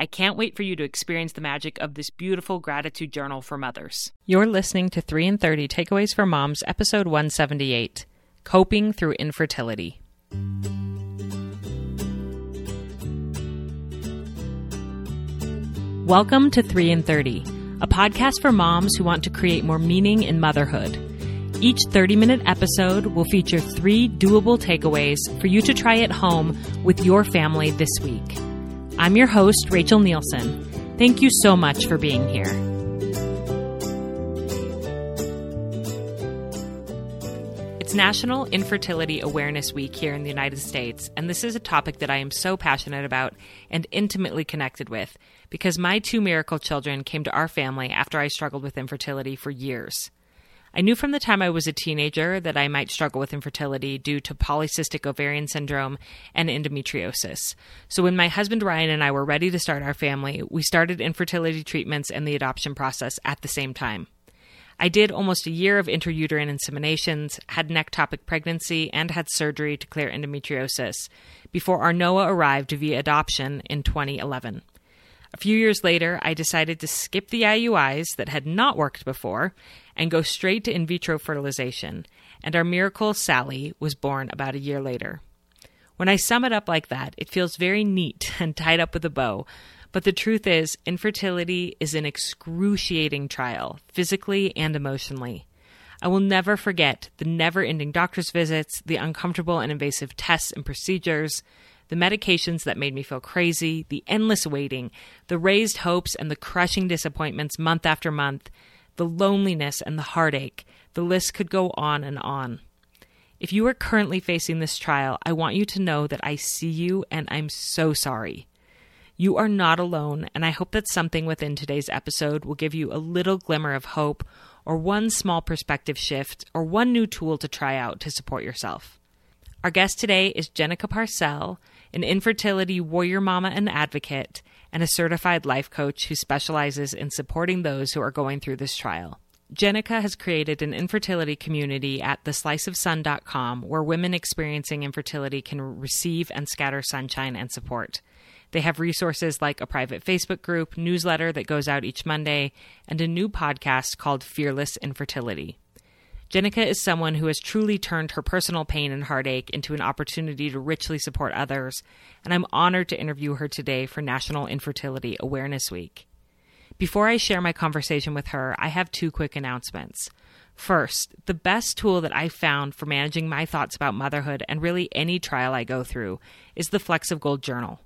I can't wait for you to experience the magic of this beautiful gratitude journal for mothers. You're listening to 3 in 30 Takeaways for Moms, episode 178 Coping Through Infertility. Welcome to 3 in 30, a podcast for moms who want to create more meaning in motherhood. Each 30 minute episode will feature three doable takeaways for you to try at home with your family this week. I'm your host, Rachel Nielsen. Thank you so much for being here. It's National Infertility Awareness Week here in the United States, and this is a topic that I am so passionate about and intimately connected with because my two miracle children came to our family after I struggled with infertility for years. I knew from the time I was a teenager that I might struggle with infertility due to polycystic ovarian syndrome and endometriosis. So, when my husband Ryan and I were ready to start our family, we started infertility treatments and the adoption process at the same time. I did almost a year of intrauterine inseminations, had an ectopic pregnancy, and had surgery to clear endometriosis before our Noah arrived via adoption in 2011. A few years later, I decided to skip the IUIs that had not worked before and go straight to in vitro fertilization, and our miracle Sally was born about a year later. When I sum it up like that, it feels very neat and tied up with a bow, but the truth is, infertility is an excruciating trial, physically and emotionally. I will never forget the never ending doctor's visits, the uncomfortable and invasive tests and procedures, the medications that made me feel crazy, the endless waiting, the raised hopes and the crushing disappointments month after month, the loneliness and the heartache. The list could go on and on. If you are currently facing this trial, I want you to know that I see you and I'm so sorry. You are not alone, and I hope that something within today's episode will give you a little glimmer of hope or one small perspective shift or one new tool to try out to support yourself. Our guest today is Jenica Parcell, an infertility warrior mama and advocate, and a certified life coach who specializes in supporting those who are going through this trial. Jenica has created an infertility community at thesliceofsun.com where women experiencing infertility can receive and scatter sunshine and support. They have resources like a private Facebook group, newsletter that goes out each Monday, and a new podcast called Fearless Infertility. Jenica is someone who has truly turned her personal pain and heartache into an opportunity to richly support others, and I'm honored to interview her today for National Infertility Awareness Week. Before I share my conversation with her, I have two quick announcements. First, the best tool that I've found for managing my thoughts about motherhood and really any trial I go through is the Flecks of Gold Journal.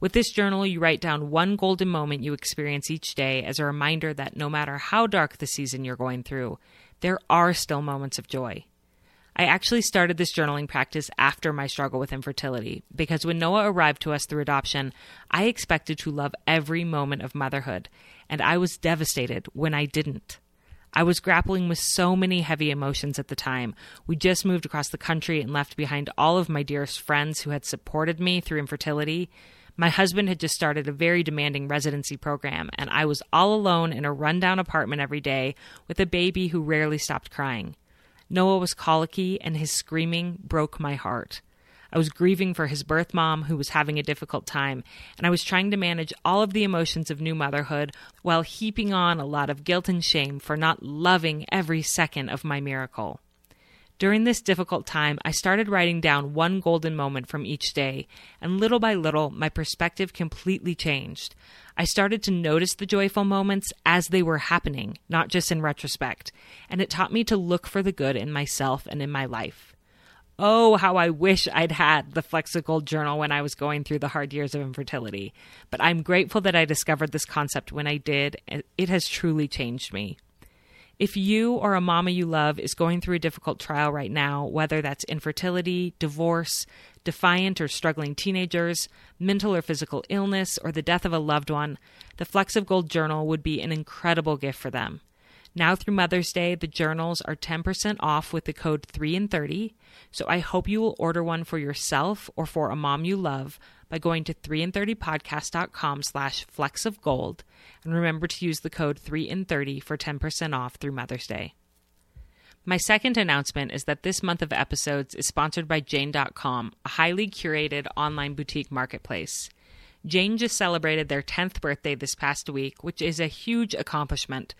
With this journal, you write down one golden moment you experience each day as a reminder that no matter how dark the season you're going through, there are still moments of joy. I actually started this journaling practice after my struggle with infertility because when Noah arrived to us through adoption, I expected to love every moment of motherhood, and I was devastated when I didn't. I was grappling with so many heavy emotions at the time. We just moved across the country and left behind all of my dearest friends who had supported me through infertility. My husband had just started a very demanding residency program, and I was all alone in a rundown apartment every day with a baby who rarely stopped crying. Noah was colicky, and his screaming broke my heart. I was grieving for his birth mom, who was having a difficult time, and I was trying to manage all of the emotions of new motherhood while heaping on a lot of guilt and shame for not loving every second of my miracle. During this difficult time, I started writing down one golden moment from each day, and little by little, my perspective completely changed. I started to notice the joyful moments as they were happening, not just in retrospect, and it taught me to look for the good in myself and in my life. Oh, how I wish I'd had the Flecks of Gold journal when I was going through the hard years of infertility. But I'm grateful that I discovered this concept when I did, it has truly changed me. If you or a mama you love is going through a difficult trial right now, whether that's infertility, divorce, defiant or struggling teenagers, mental or physical illness, or the death of a loved one, the Flecks of Gold Journal would be an incredible gift for them. Now through Mother's Day, the journals are 10% off with the code 3 and 30. So I hope you will order one for yourself or for a mom you love by going to 3in30podcast.com slash flecks of gold. And remember to use the code 3 and 30 for 10% off through Mother's Day. My second announcement is that this month of episodes is sponsored by Jane.com, a highly curated online boutique marketplace. Jane just celebrated their 10th birthday this past week, which is a huge accomplishment.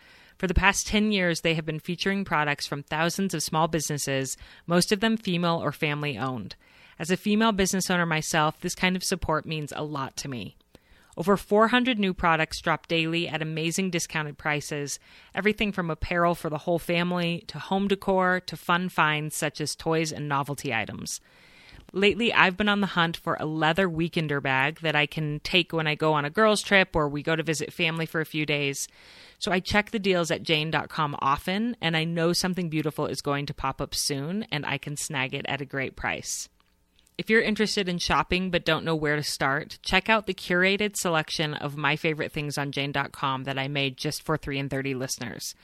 For the past 10 years, they have been featuring products from thousands of small businesses, most of them female or family owned. As a female business owner myself, this kind of support means a lot to me. Over 400 new products drop daily at amazing discounted prices, everything from apparel for the whole family to home decor to fun finds such as toys and novelty items. Lately, I've been on the hunt for a leather weekender bag that I can take when I go on a girls' trip or we go to visit family for a few days. So I check the deals at jane.com often, and I know something beautiful is going to pop up soon, and I can snag it at a great price. If you're interested in shopping but don't know where to start, check out the curated selection of my favorite things on jane.com that I made just for 3 and 30 listeners.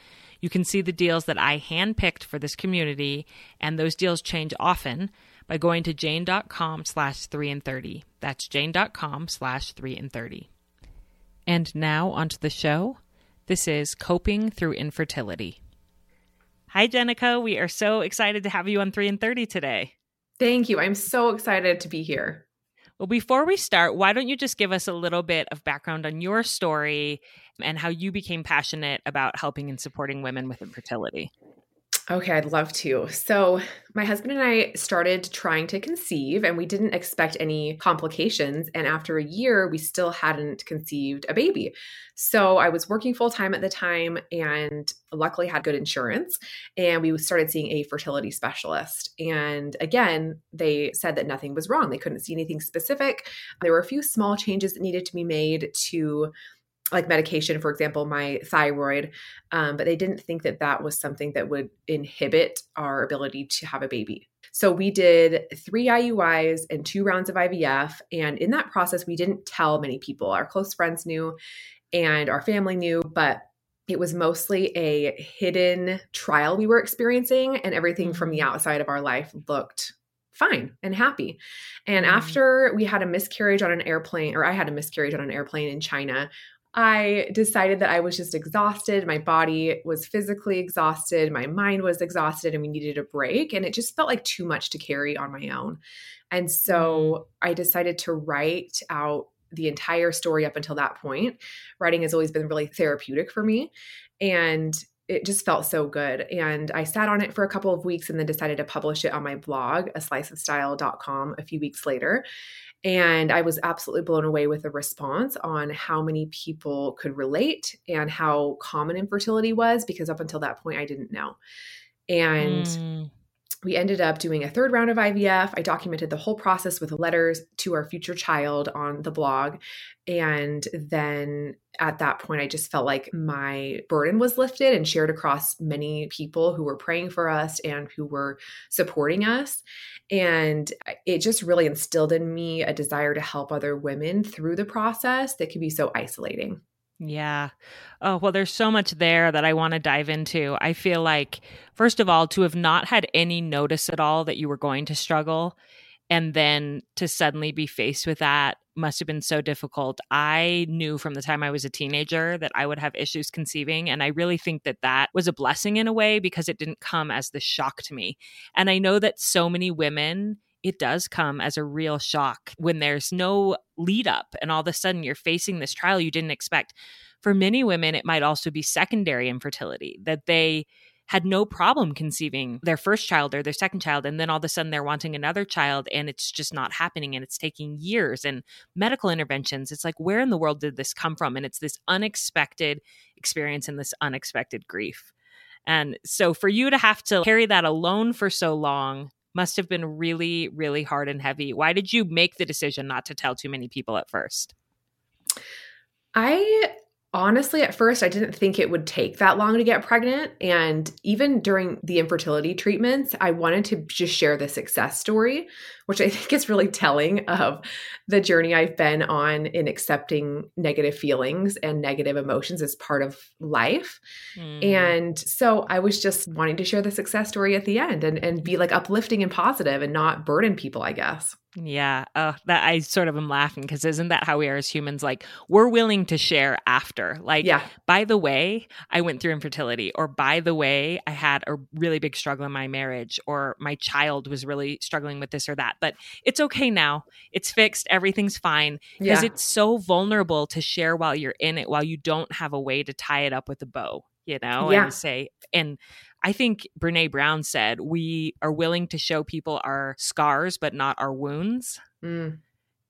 You can see the deals that I handpicked for this community, and those deals change often by going to jane.com slash 3 and 30. That's jane.com slash 3 and 30. And now onto the show. This is Coping Through Infertility. Hi, Jenica. We are so excited to have you on 3 and 30 today. Thank you. I'm so excited to be here. Well, before we start, why don't you just give us a little bit of background on your story and how you became passionate about helping and supporting women with infertility? Okay, I'd love to. So, my husband and I started trying to conceive, and we didn't expect any complications. And after a year, we still hadn't conceived a baby. So, I was working full time at the time and luckily had good insurance. And we started seeing a fertility specialist. And again, they said that nothing was wrong. They couldn't see anything specific. There were a few small changes that needed to be made to like medication, for example, my thyroid, um, but they didn't think that that was something that would inhibit our ability to have a baby. So we did three IUIs and two rounds of IVF. And in that process, we didn't tell many people. Our close friends knew and our family knew, but it was mostly a hidden trial we were experiencing, and everything from the mm-hmm. outside of our life looked fine and happy. And mm-hmm. after we had a miscarriage on an airplane, or I had a miscarriage on an airplane in China, I decided that I was just exhausted. My body was physically exhausted. My mind was exhausted, and we needed a break. And it just felt like too much to carry on my own. And so mm. I decided to write out the entire story up until that point. Writing has always been really therapeutic for me. And it just felt so good. And I sat on it for a couple of weeks and then decided to publish it on my blog, a sliceofstyle.com, a few weeks later. And I was absolutely blown away with the response on how many people could relate and how common infertility was, because up until that point, I didn't know. And mm. We ended up doing a third round of IVF. I documented the whole process with letters to our future child on the blog. And then at that point, I just felt like my burden was lifted and shared across many people who were praying for us and who were supporting us. And it just really instilled in me a desire to help other women through the process that can be so isolating. Yeah. Oh, well, there's so much there that I want to dive into. I feel like, first of all, to have not had any notice at all that you were going to struggle and then to suddenly be faced with that must have been so difficult. I knew from the time I was a teenager that I would have issues conceiving. And I really think that that was a blessing in a way because it didn't come as the shock to me. And I know that so many women, it does come as a real shock when there's no lead up and all of a sudden you're facing this trial you didn't expect. For many women, it might also be secondary infertility that they had no problem conceiving their first child or their second child. And then all of a sudden they're wanting another child and it's just not happening and it's taking years and medical interventions. It's like, where in the world did this come from? And it's this unexpected experience and this unexpected grief. And so for you to have to carry that alone for so long must have been really, really hard and heavy. Why did you make the decision not to tell too many people at first? I honestly, at first, I didn't think it would take that long to get pregnant. And even during the infertility treatments, I wanted to just share the success story, which I think is really telling of the journey I've been on in accepting negative feelings and negative emotions as part of life. Mm. And so I was just wanting to share the success story at the end and, and be like uplifting and positive and not burden people, I guess. Yeah, uh, that I sort of am laughing because isn't that how we are as humans? Like we're willing to share after. Like, yeah. by the way, I went through infertility, or by the way, I had a really big struggle in my marriage, or my child was really struggling with this or that. But it's okay now. It's fixed. Everything's fine because yeah. it's so vulnerable to share while you're in it, while you don't have a way to tie it up with a bow. You know, yeah. and say and I think Brene Brown said we are willing to show people our scars, but not our wounds. Mm.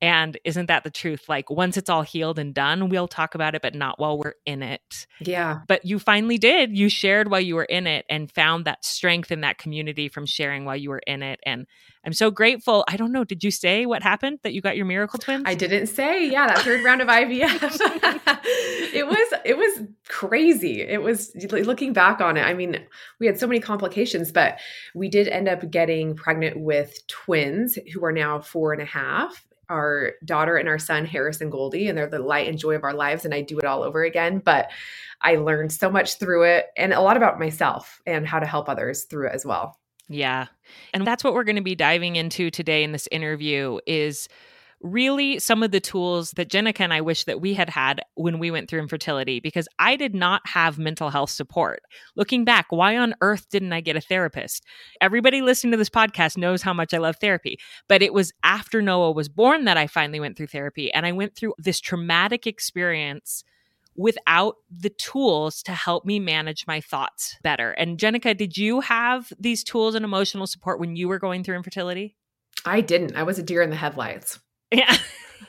And isn't that the truth? Like once it's all healed and done, we'll talk about it, but not while we're in it. Yeah. But you finally did. You shared while you were in it and found that strength in that community from sharing while you were in it. And I'm so grateful. I don't know. Did you say what happened that you got your miracle twins? I didn't say. Yeah, that third round of IVF. it was it was crazy. It was looking back on it. I mean, we had so many complications, but we did end up getting pregnant with twins who are now four and a half our daughter and our son, Harris and Goldie, and they're the light and joy of our lives. And I do it all over again. But I learned so much through it and a lot about myself and how to help others through it as well. Yeah. And that's what we're going to be diving into today in this interview is really some of the tools that Jenica and I wish that we had had when we went through infertility because I did not have mental health support. Looking back, why on earth didn't I get a therapist? Everybody listening to this podcast knows how much I love therapy, but it was after Noah was born that I finally went through therapy and I went through this traumatic experience without the tools to help me manage my thoughts better. And Jenica, did you have these tools and emotional support when you were going through infertility? I didn't. I was a deer in the headlights. Yeah.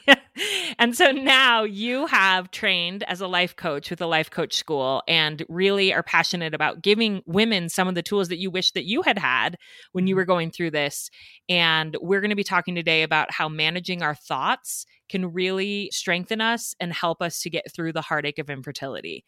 and so now you have trained as a life coach with a life coach school and really are passionate about giving women some of the tools that you wish that you had had when you mm-hmm. were going through this. And we're going to be talking today about how managing our thoughts can really strengthen us and help us to get through the heartache of infertility.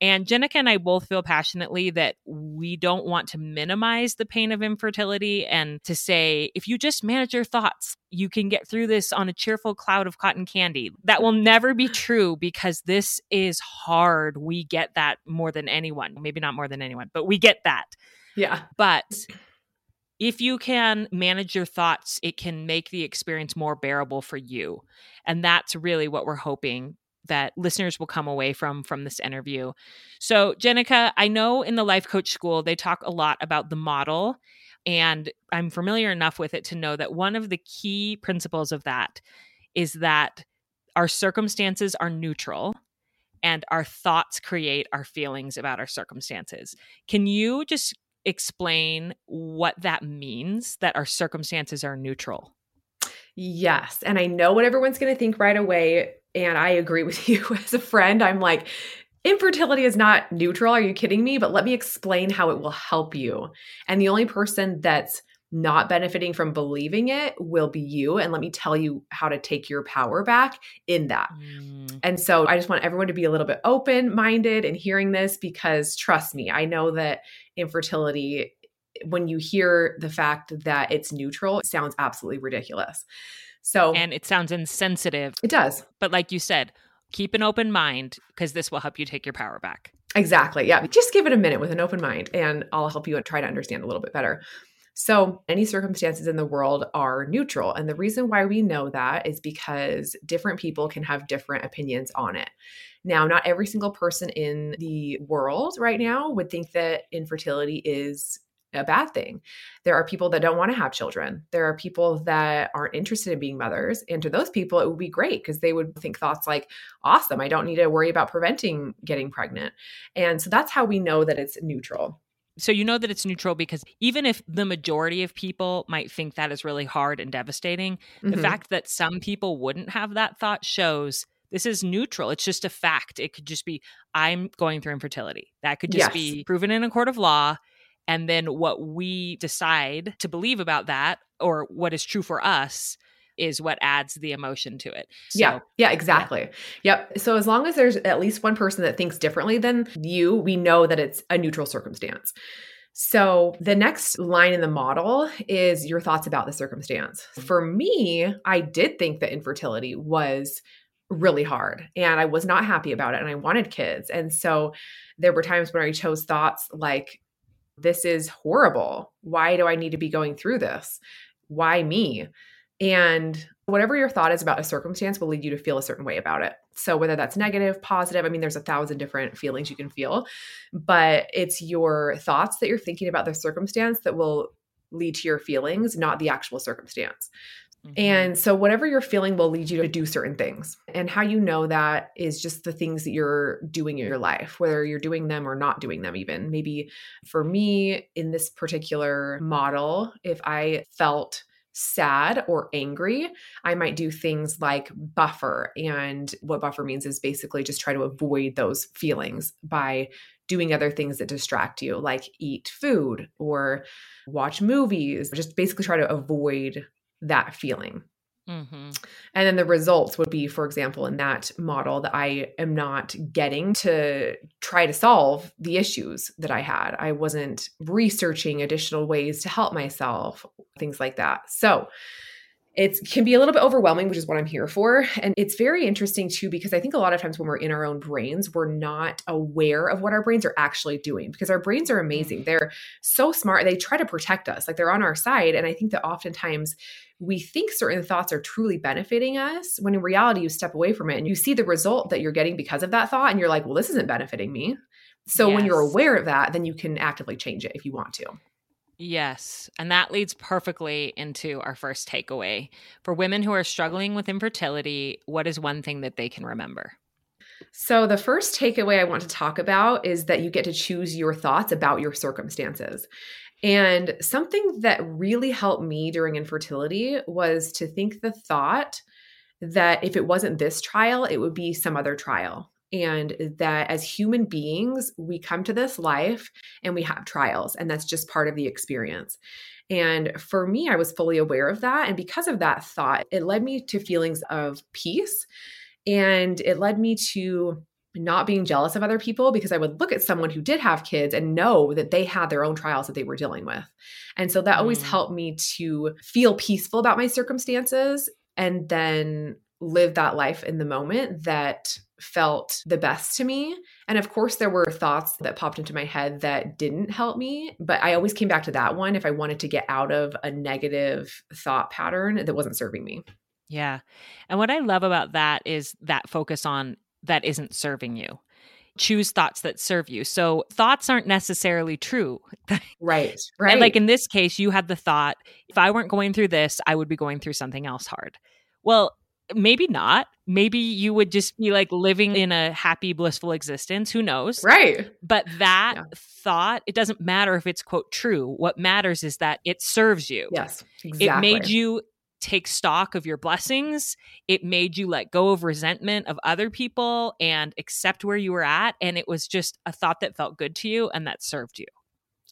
And Jenica and I both feel passionately that we don't want to minimize the pain of infertility and to say, if you just manage your thoughts, you can get through this on a cheerful cloud of cotton candy. That will never be true because this is hard. We get that more than anyone. Maybe not more than anyone, but we get that. Yeah. But if you can manage your thoughts, it can make the experience more bearable for you. And that's really what we're hoping that listeners will come away from from this interview. So, Jenica, I know in the life coach school they talk a lot about the model and I'm familiar enough with it to know that one of the key principles of that is that our circumstances are neutral and our thoughts create our feelings about our circumstances. Can you just explain what that means that our circumstances are neutral? Yes. And I know what everyone's going to think right away. And I agree with you as a friend. I'm like, infertility is not neutral. Are you kidding me? But let me explain how it will help you. And the only person that's not benefiting from believing it will be you. And let me tell you how to take your power back in that. Mm. And so I just want everyone to be a little bit open minded and hearing this because trust me, I know that infertility when you hear the fact that it's neutral, it sounds absolutely ridiculous. So, and it sounds insensitive. It does. But like you said, keep an open mind because this will help you take your power back. Exactly. Yeah. Just give it a minute with an open mind and I'll help you try to understand a little bit better. So, any circumstances in the world are neutral. And the reason why we know that is because different people can have different opinions on it. Now, not every single person in the world right now would think that infertility is a bad thing. There are people that don't want to have children. There are people that aren't interested in being mothers. And to those people, it would be great because they would think thoughts like, awesome, I don't need to worry about preventing getting pregnant. And so that's how we know that it's neutral. So you know that it's neutral because even if the majority of people might think that is really hard and devastating, mm-hmm. the fact that some people wouldn't have that thought shows this is neutral. It's just a fact. It could just be, I'm going through infertility. That could just yes. be proven in a court of law. And then what we decide to believe about that or what is true for us is what adds the emotion to it. So, yeah. Yeah, exactly. Yeah. Yep. So as long as there's at least one person that thinks differently than you, we know that it's a neutral circumstance. So, the next line in the model is your thoughts about the circumstance. For me, I did think that infertility was really hard and I was not happy about it and I wanted kids. And so there were times when I chose thoughts like, this is horrible. Why do I need to be going through this? Why me? And whatever your thought is about a circumstance will lead you to feel a certain way about it. So, whether that's negative, positive, I mean, there's a thousand different feelings you can feel, but it's your thoughts that you're thinking about the circumstance that will lead to your feelings, not the actual circumstance. Mm-hmm. And so, whatever you're feeling will lead you to do certain things. And how you know that is just the things that you're doing in your life, whether you're doing them or not doing them, even. Maybe for me, in this particular model, if I felt sad or angry, I might do things like buffer. And what buffer means is basically just try to avoid those feelings by doing other things that distract you, like eat food or watch movies, just basically try to avoid that feeling. Mm-hmm. And then the results would be, for example, in that model, that I am not getting to try to solve the issues that I had. I wasn't researching additional ways to help myself, things like that. So, it can be a little bit overwhelming, which is what I'm here for. And it's very interesting too, because I think a lot of times when we're in our own brains, we're not aware of what our brains are actually doing because our brains are amazing. Mm. They're so smart. They try to protect us, like they're on our side. And I think that oftentimes we think certain thoughts are truly benefiting us when in reality you step away from it and you see the result that you're getting because of that thought. And you're like, well, this isn't benefiting me. So yes. when you're aware of that, then you can actively change it if you want to. Yes. And that leads perfectly into our first takeaway. For women who are struggling with infertility, what is one thing that they can remember? So, the first takeaway I want to talk about is that you get to choose your thoughts about your circumstances. And something that really helped me during infertility was to think the thought that if it wasn't this trial, it would be some other trial and that as human beings, we come to this life and we have trials, and that's just part of the experience. And for me, I was fully aware of that. And because of that thought, it led me to feelings of peace and it led me to not being jealous of other people because I would look at someone who did have kids and know that they had their own trials that they were dealing with. And so that always mm. helped me to feel peaceful about my circumstances and then live that life in the moment that felt the best to me. And of course, there were thoughts that popped into my head that didn't help me, but I always came back to that one if I wanted to get out of a negative thought pattern that wasn't serving me. Yeah. And what I love about that is that focus on that isn't serving you. Choose thoughts that serve you. So thoughts aren't necessarily true. right. Right. And like in this case, you had the thought, if I weren't going through this, I would be going through something else hard. Well, maybe not. Maybe you would just be like living in a happy, blissful existence. Who knows? Right. But that yeah. thought, it doesn't matter if it's quote true. What matters is that it serves you. Yes. Exactly. It made you take stock of your blessings. It made you let go of resentment of other people and accept where you were at. And it was just a thought that felt good to you and that served you.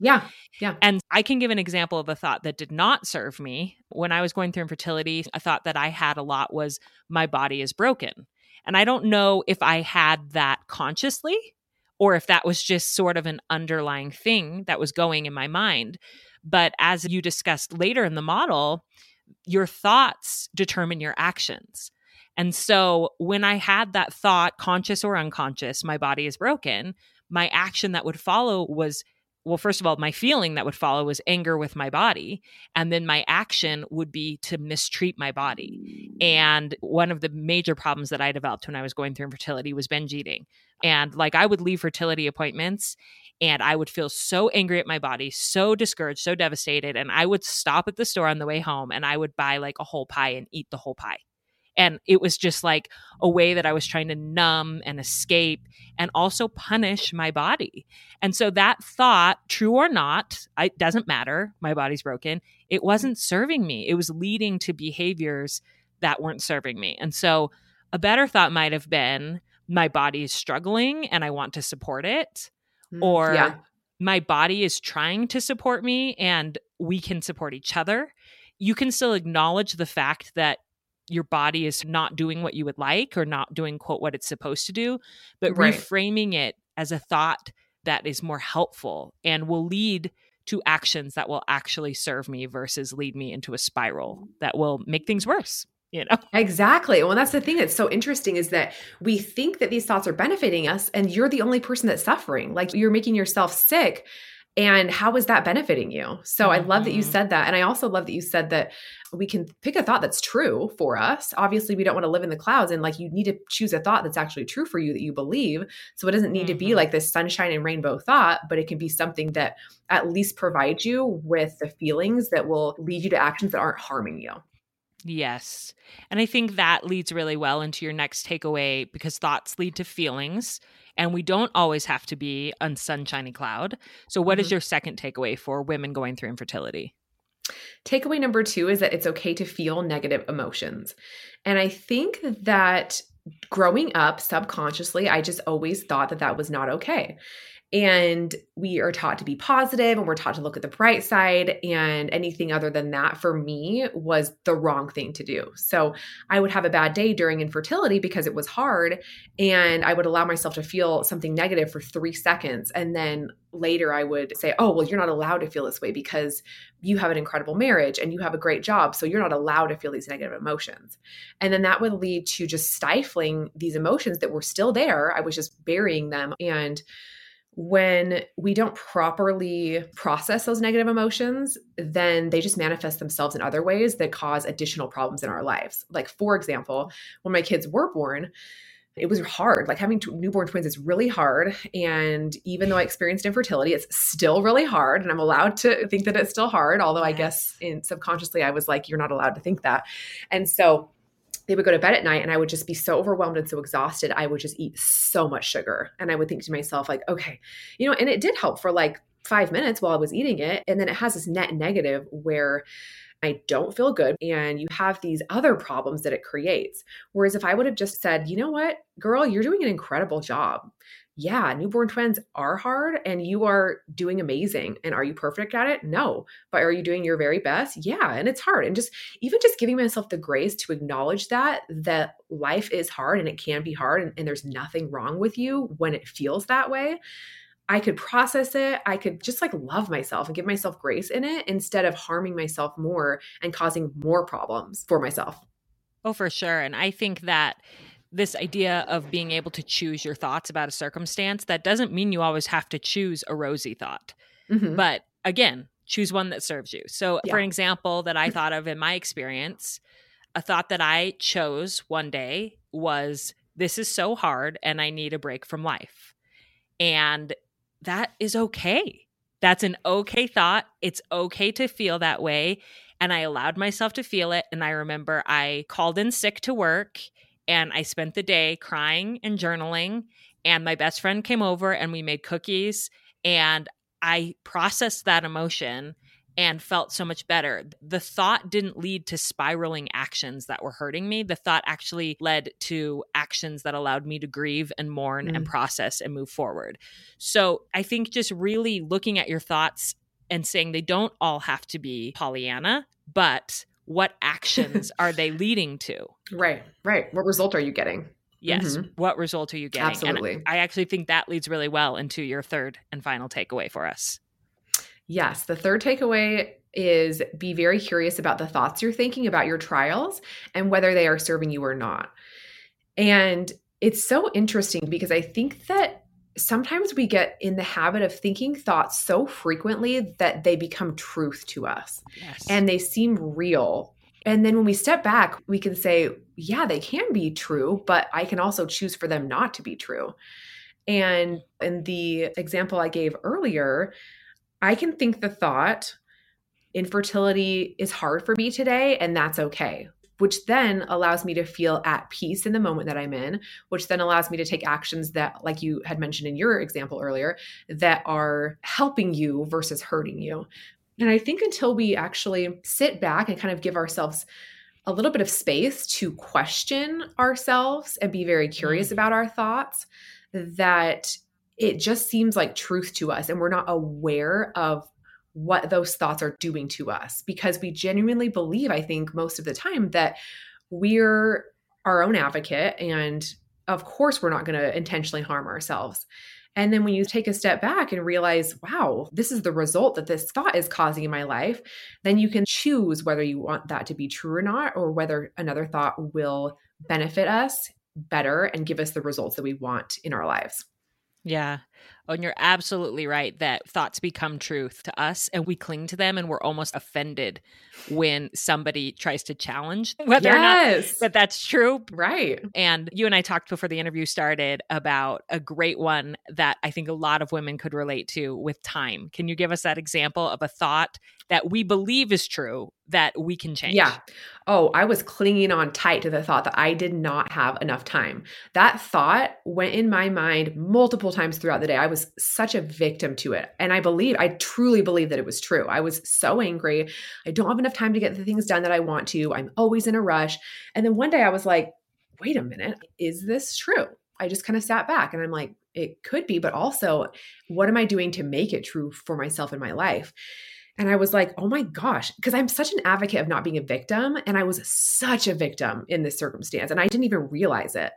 Yeah. Yeah. And I can give an example of a thought that did not serve me. When I was going through infertility, a thought that I had a lot was my body is broken. And I don't know if I had that consciously or if that was just sort of an underlying thing that was going in my mind. But as you discussed later in the model, your thoughts determine your actions. And so when I had that thought, conscious or unconscious, my body is broken, my action that would follow was well, first of all, my feeling that would follow was anger with my body. And then my action would be to mistreat my body. Mm. And one of the major problems that I developed when I was going through infertility was binge eating. And like I would leave fertility appointments and I would feel so angry at my body, so discouraged, so devastated. And I would stop at the store on the way home and I would buy like a whole pie and eat the whole pie. And it was just like a way that I was trying to numb and escape and also punish my body. And so that thought, true or not, it doesn't matter, my body's broken, it wasn't serving me. It was leading to behaviors that weren't serving me. And so a better thought might have been my body is struggling and I want to support it. Mm, or yeah. my body is trying to support me and we can support each other. You can still acknowledge the fact that your body is not doing what you would like or not doing quote what it's supposed to do but right. reframing it as a thought that is more helpful and will lead to actions that will actually serve me versus lead me into a spiral that will make things worse you know exactly well that's the thing that's so interesting is that we think that these thoughts are benefiting us and you're the only person that's suffering like you're making yourself sick and how is that benefiting you so mm-hmm. i love that you mm-hmm. said that and i also love that you said that we can pick a thought that's true for us obviously we don't want to live in the clouds and like you need to choose a thought that's actually true for you that you believe so it doesn't need mm-hmm. to be mm-hmm. like this sunshine and rainbow thought but it can be something that at least provides you with the feelings that will lead you to actions that aren't harming you Yes. And I think that leads really well into your next takeaway because thoughts lead to feelings and we don't always have to be on sunshiny cloud. So, what mm-hmm. is your second takeaway for women going through infertility? Takeaway number two is that it's okay to feel negative emotions. And I think that growing up subconsciously, I just always thought that that was not okay. And we are taught to be positive and we're taught to look at the bright side. And anything other than that for me was the wrong thing to do. So I would have a bad day during infertility because it was hard. And I would allow myself to feel something negative for three seconds. And then later I would say, oh, well, you're not allowed to feel this way because you have an incredible marriage and you have a great job. So you're not allowed to feel these negative emotions. And then that would lead to just stifling these emotions that were still there. I was just burying them. And when we don't properly process those negative emotions, then they just manifest themselves in other ways that cause additional problems in our lives. Like, for example, when my kids were born, it was hard. Like having newborn twins is really hard. And even though I experienced infertility, it's still really hard. And I'm allowed to think that it's still hard. Although. I guess in subconsciously, I was like, you're not allowed to think that. And so they would go to bed at night and I would just be so overwhelmed and so exhausted. I would just eat so much sugar. And I would think to myself, like, okay, you know, and it did help for like five minutes while I was eating it. And then it has this net negative where I don't feel good. And you have these other problems that it creates. Whereas if I would have just said, you know what, girl, you're doing an incredible job yeah, newborn twins are hard and you are doing amazing. And are you perfect at it? No. But are you doing your very best? Yeah. And it's hard. And just even just giving myself the grace to acknowledge that, that life is hard and it can be hard and, and there's nothing wrong with you when it feels that way. I could process it. I could just like love myself and give myself grace in it instead of harming myself more and causing more problems for myself. Oh, for sure. And I think that this idea of being able to choose your thoughts about a circumstance, that doesn't mean you always have to choose a rosy thought. Mm-hmm. But again, choose one that serves you. So, yeah. for an example that I thought of in my experience, a thought that I chose one day was this is so hard and I need a break from life. And that is okay. That's an okay thought. It's okay to feel that way. And I allowed myself to feel it. And I remember I called in sick to work and I spent the day crying and journaling. And my best friend came over and we made cookies. And I processed that emotion and felt so much better. The thought didn't lead to spiraling actions that were hurting me. The thought actually led to actions that allowed me to grieve and mourn mm. and process and move forward. So I think just really looking at your thoughts and saying they don't all have to be Pollyanna, but what actions are they leading to? Right, right. What result are you getting? Yes. Mm-hmm. What result are you getting? Absolutely. And I actually think that leads really well into your third and final takeaway for us. Yes. The third takeaway is be very curious about the thoughts you're thinking about your trials and whether they are serving you or not. And it's so interesting because I think that sometimes we get in the habit of thinking thoughts so frequently that they become truth to us yes. and they seem real. And then when we step back, we can say, yeah, they can be true, but I can also choose for them not to be true. And in the example I gave earlier, I can think the thought, infertility is hard for me today, and that's okay. Which then allows me to feel at peace in the moment that I'm in, which then allows me to take actions that, like you had mentioned in your example earlier, that are helping you versus hurting you. And I think until we actually sit back and kind of give ourselves a little bit of space to question ourselves and be very curious mm-hmm. about our thoughts, that it just seems like truth to us and we're not aware of what those thoughts are doing to us because we genuinely believe, I think, most of the time that we're our own advocate. And of course, we're not going to intentionally harm ourselves. And then when you take a step back and realize, wow, this is the result that this thought is causing in my life, then you can choose whether you want that to be true or not, or whether another thought will benefit us better and give us the results that we want in our lives. Yeah. Oh, and you're absolutely right that thoughts become truth to us and we cling to them and we're almost offended when somebody tries to challenge whether yes. or not that that's true. Right. And you and I talked before the interview started about a great one that I think a lot of women could relate to with time. Can you give us that example of a thought that we believe is true that we can change? Yeah. Oh, I was clinging on tight to the thought that I did not have enough time. That thought went in my mind multiple times throughout the day. I was such a victim to it. And I believe, I truly believe that it was true. I was so angry. I don't have enough time to get the things done that I want to. I'm always in a rush. And then one day I was like, wait a minute, is this true? I just kind of sat back and I'm like, it could be, but also, what am I doing to make it true for myself in my life? And I was like, oh my gosh, because I'm such an advocate of not being a victim. And I was such a victim in this circumstance. And I didn't even realize it.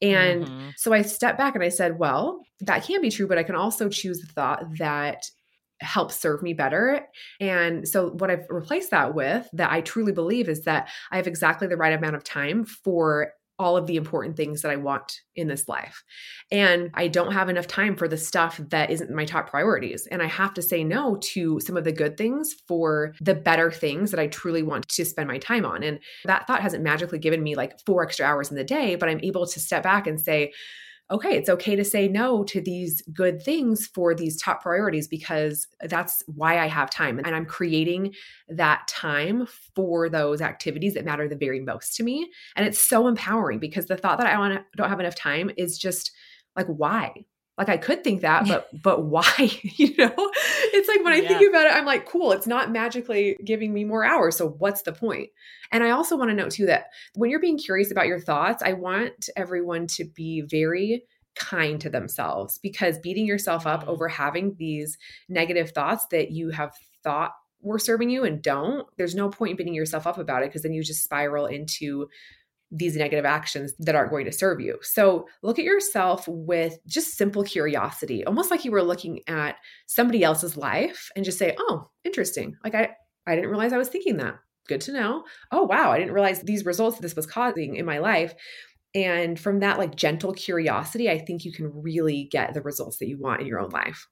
And mm-hmm. so I stepped back and I said, well, that can be true, but I can also choose the thought that helps serve me better. And so what I've replaced that with that I truly believe is that I have exactly the right amount of time for all of the important things that I want in this life. And I don't have enough time for the stuff that isn't my top priorities. And I have to say no to some of the good things for the better things that I truly want to spend my time on. And that thought hasn't magically given me like four extra hours in the day, but I'm able to step back and say, okay, it's okay to say no to these good things for these top priorities because that's why I have time. And I'm creating that time for those activities that matter the very most to me. And it's so empowering because the thought that I want don't have enough time is just like, why? Like i could think that but but why you know it's like when i yeah. think about it i'm like cool it's not magically giving me more hours so what's the point and i also want to note too that when you're being curious about your thoughts i want everyone to be very kind to themselves because beating yourself up mm-hmm. over having these negative thoughts that you have thought were serving you and don't there's no point in beating yourself up about it because then you just spiral into these negative actions that aren't going to serve you. So look at yourself with just simple curiosity, almost like you were looking at somebody else's life and just say, "Oh, interesting. Like I I didn't realize I was thinking that. Good to know. Oh, wow, I didn't realize these results that this was causing in my life." And from that like gentle curiosity, I think you can really get the results that you want in your own life.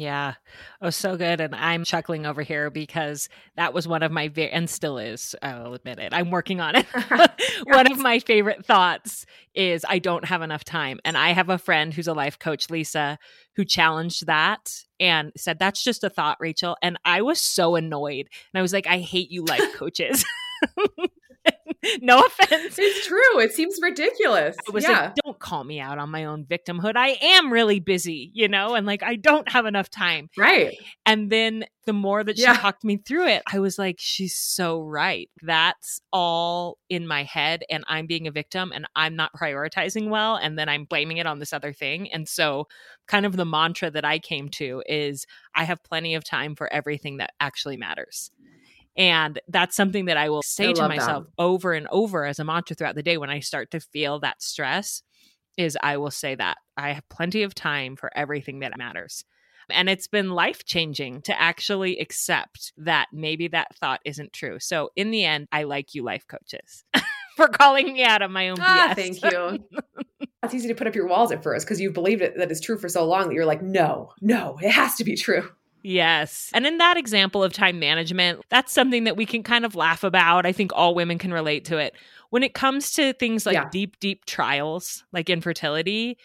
Yeah. Oh, so good. And I'm chuckling over here because that was one of my, ve- and still is, I'll admit it. I'm working on it. one of my favorite thoughts is I don't have enough time. And I have a friend who's a life coach, Lisa, who challenged that and said, That's just a thought, Rachel. And I was so annoyed. And I was like, I hate you, life coaches. no offense. It's true. It seems ridiculous. I was yeah. like, don't call me out on my own victimhood. I am really busy, you know, and like I don't have enough time. Right. And then the more that she yeah. talked me through it, I was like, she's so right. That's all in my head. And I'm being a victim and I'm not prioritizing well. And then I'm blaming it on this other thing. And so, kind of the mantra that I came to is I have plenty of time for everything that actually matters. And that's something that I will say I to myself that. over and over as a mantra throughout the day when I start to feel that stress is I will say that I have plenty of time for everything that matters. And it's been life changing to actually accept that maybe that thought isn't true. So, in the end, I like you, life coaches, for calling me out of my own ah, BS. Thank you. it's easy to put up your walls at first because you've believed it that it's true for so long that you're like, no, no, it has to be true. Yes. And in that example of time management, that's something that we can kind of laugh about. I think all women can relate to it. When it comes to things like yeah. deep, deep trials, like infertility,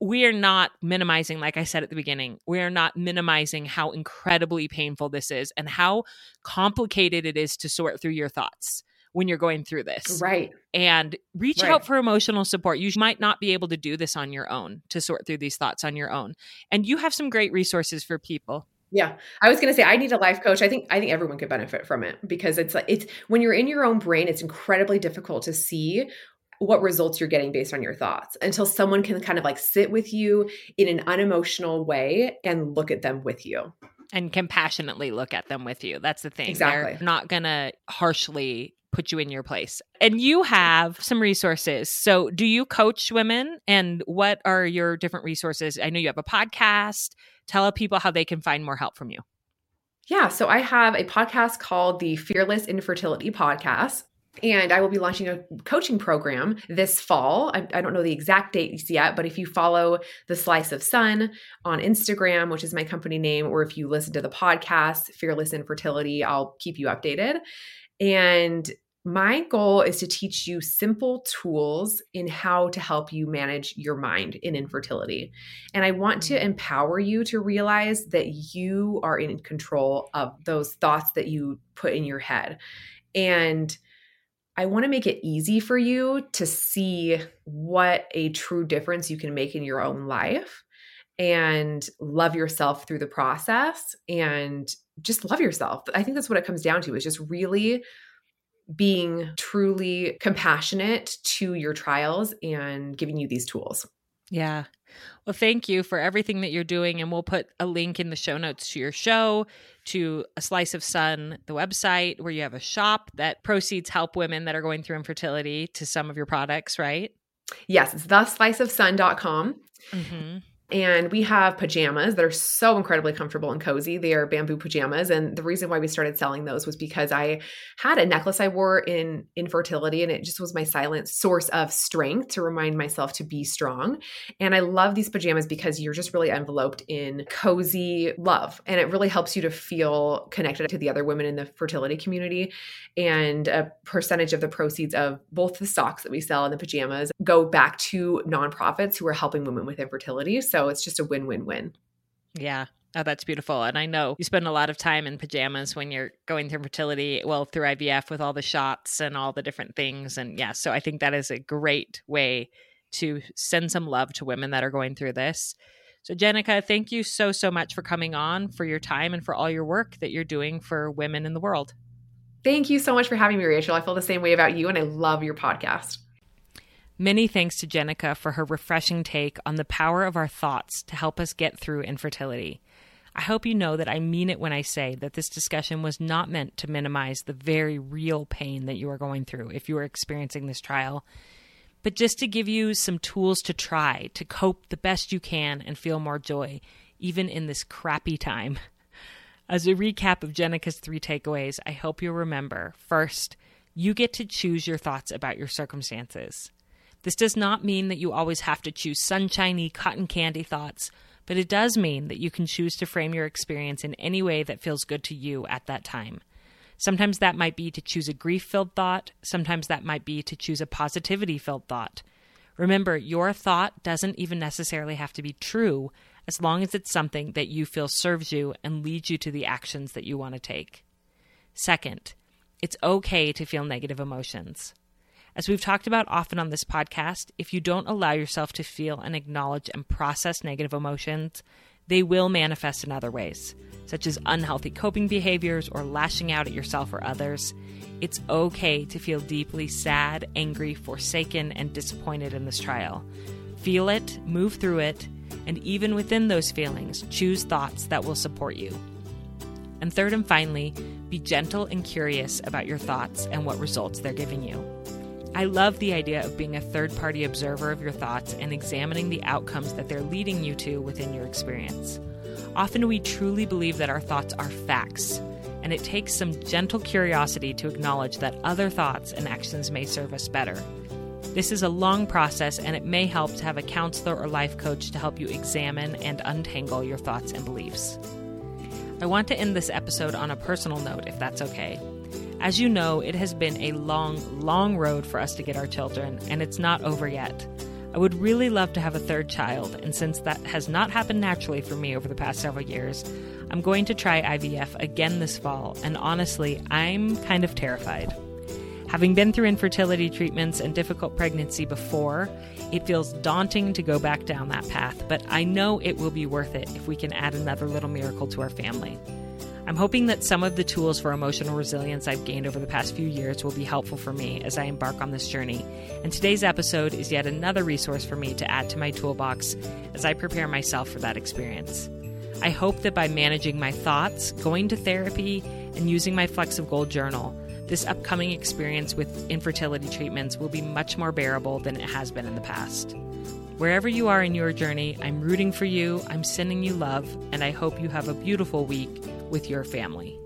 we are not minimizing, like I said at the beginning, we are not minimizing how incredibly painful this is and how complicated it is to sort through your thoughts when you're going through this. Right. And reach Right. out for emotional support. You might not be able to do this on your own to sort through these thoughts on your own. And you have some great resources for people. Yeah. I was going to say I need a life coach. I think I think everyone could benefit from it because it's like it's when you're in your own brain it's incredibly difficult to see what results you're getting based on your thoughts until someone can kind of like sit with you in an unemotional way and look at them with you. and compassionately look at them with you. That's the thing. Exactly. They're not going to harshly put you in your place. And you have some resources. So, do you coach women and what are your different resources? I know you have a podcast. Tell people how they can find more help from you. Yeah, so I have a podcast called the Fearless Infertility Podcast. And I will be launching a coaching program this fall. I, I don't know the exact dates yet, but if you follow the Slice of Sun on Instagram, which is my company name, or if you listen to the podcast, Fearless Infertility, I'll keep you updated. And my goal is to teach you simple tools in how to help you manage your mind in infertility. And I want to mm. empower you to realize that you are in control of those thoughts that you put in your head. And I want to make it easy for you to see what a true difference you can make in your own life and love yourself through the process and just love yourself. I think that's what it comes down to is just really being truly compassionate to your trials and giving you these tools. Yeah. Well, thank you for everything that you're doing. And we'll put a link in the show notes to your show, to A Slice of Sun, the website where you have a shop that proceeds help women that are going through infertility to some of your products, right? Yes, it's thesliceofsun.com. Mm-hmm. And we have pajamas that are so incredibly comfortable and cozy. They are bamboo pajamas. And the reason why we started selling those was because I had a necklace I wore in infertility, and it just was my silent source of strength to remind myself to be strong. And I love these pajamas because you're just really enveloped in cozy love. And it really helps you to feel connected to the other women in the fertility community. And a percentage of the proceeds of both the socks that we sell and the pajamas go back to nonprofits who are helping women with infertility. So it's just a win win win. Yeah. Oh, that's beautiful. And I know you spend a lot of time in pajamas when you're going through fertility, well, through IVF with all the shots and all the different things. And yeah, so I think that is a great way to send some love to women that are going through this. So, Jenica, thank you so, so much for coming on, for your time, and for all your work that you're doing for women in the world. Thank you so much for having me, Rachel. I feel the same way about you, and I love your podcast. Many thanks to Jenica for her refreshing take on the power of our thoughts to help us get through infertility. I hope you know that I mean it when I say that this discussion was not meant to minimize the very real pain that you are going through if you are experiencing this trial, but just to give you some tools to try to cope the best you can and feel more joy, even in this crappy time. As a recap of Jenica's three takeaways, I hope you'll remember first, you get to choose your thoughts about your circumstances. This does not mean that you always have to choose sunshiny, cotton candy thoughts, but it does mean that you can choose to frame your experience in any way that feels good to you at that time. Sometimes that might be to choose a grief filled thought, sometimes that might be to choose a positivity filled thought. Remember, your thought doesn't even necessarily have to be true as long as it's something that you feel serves you and leads you to the actions that you want to take. Second, it's okay to feel negative emotions. As we've talked about often on this podcast, if you don't allow yourself to feel and acknowledge and process negative emotions, they will manifest in other ways, such as unhealthy coping behaviors or lashing out at yourself or others. It's okay to feel deeply sad, angry, forsaken, and disappointed in this trial. Feel it, move through it, and even within those feelings, choose thoughts that will support you. And third and finally, be gentle and curious about your thoughts and what results they're giving you. I love the idea of being a third party observer of your thoughts and examining the outcomes that they're leading you to within your experience. Often we truly believe that our thoughts are facts, and it takes some gentle curiosity to acknowledge that other thoughts and actions may serve us better. This is a long process, and it may help to have a counselor or life coach to help you examine and untangle your thoughts and beliefs. I want to end this episode on a personal note, if that's okay. As you know, it has been a long, long road for us to get our children, and it's not over yet. I would really love to have a third child, and since that has not happened naturally for me over the past several years, I'm going to try IVF again this fall, and honestly, I'm kind of terrified. Having been through infertility treatments and difficult pregnancy before, it feels daunting to go back down that path, but I know it will be worth it if we can add another little miracle to our family. I'm hoping that some of the tools for emotional resilience I've gained over the past few years will be helpful for me as I embark on this journey. And today's episode is yet another resource for me to add to my toolbox as I prepare myself for that experience. I hope that by managing my thoughts, going to therapy, and using my Flecks of Gold journal, this upcoming experience with infertility treatments will be much more bearable than it has been in the past. Wherever you are in your journey, I'm rooting for you, I'm sending you love, and I hope you have a beautiful week with your family.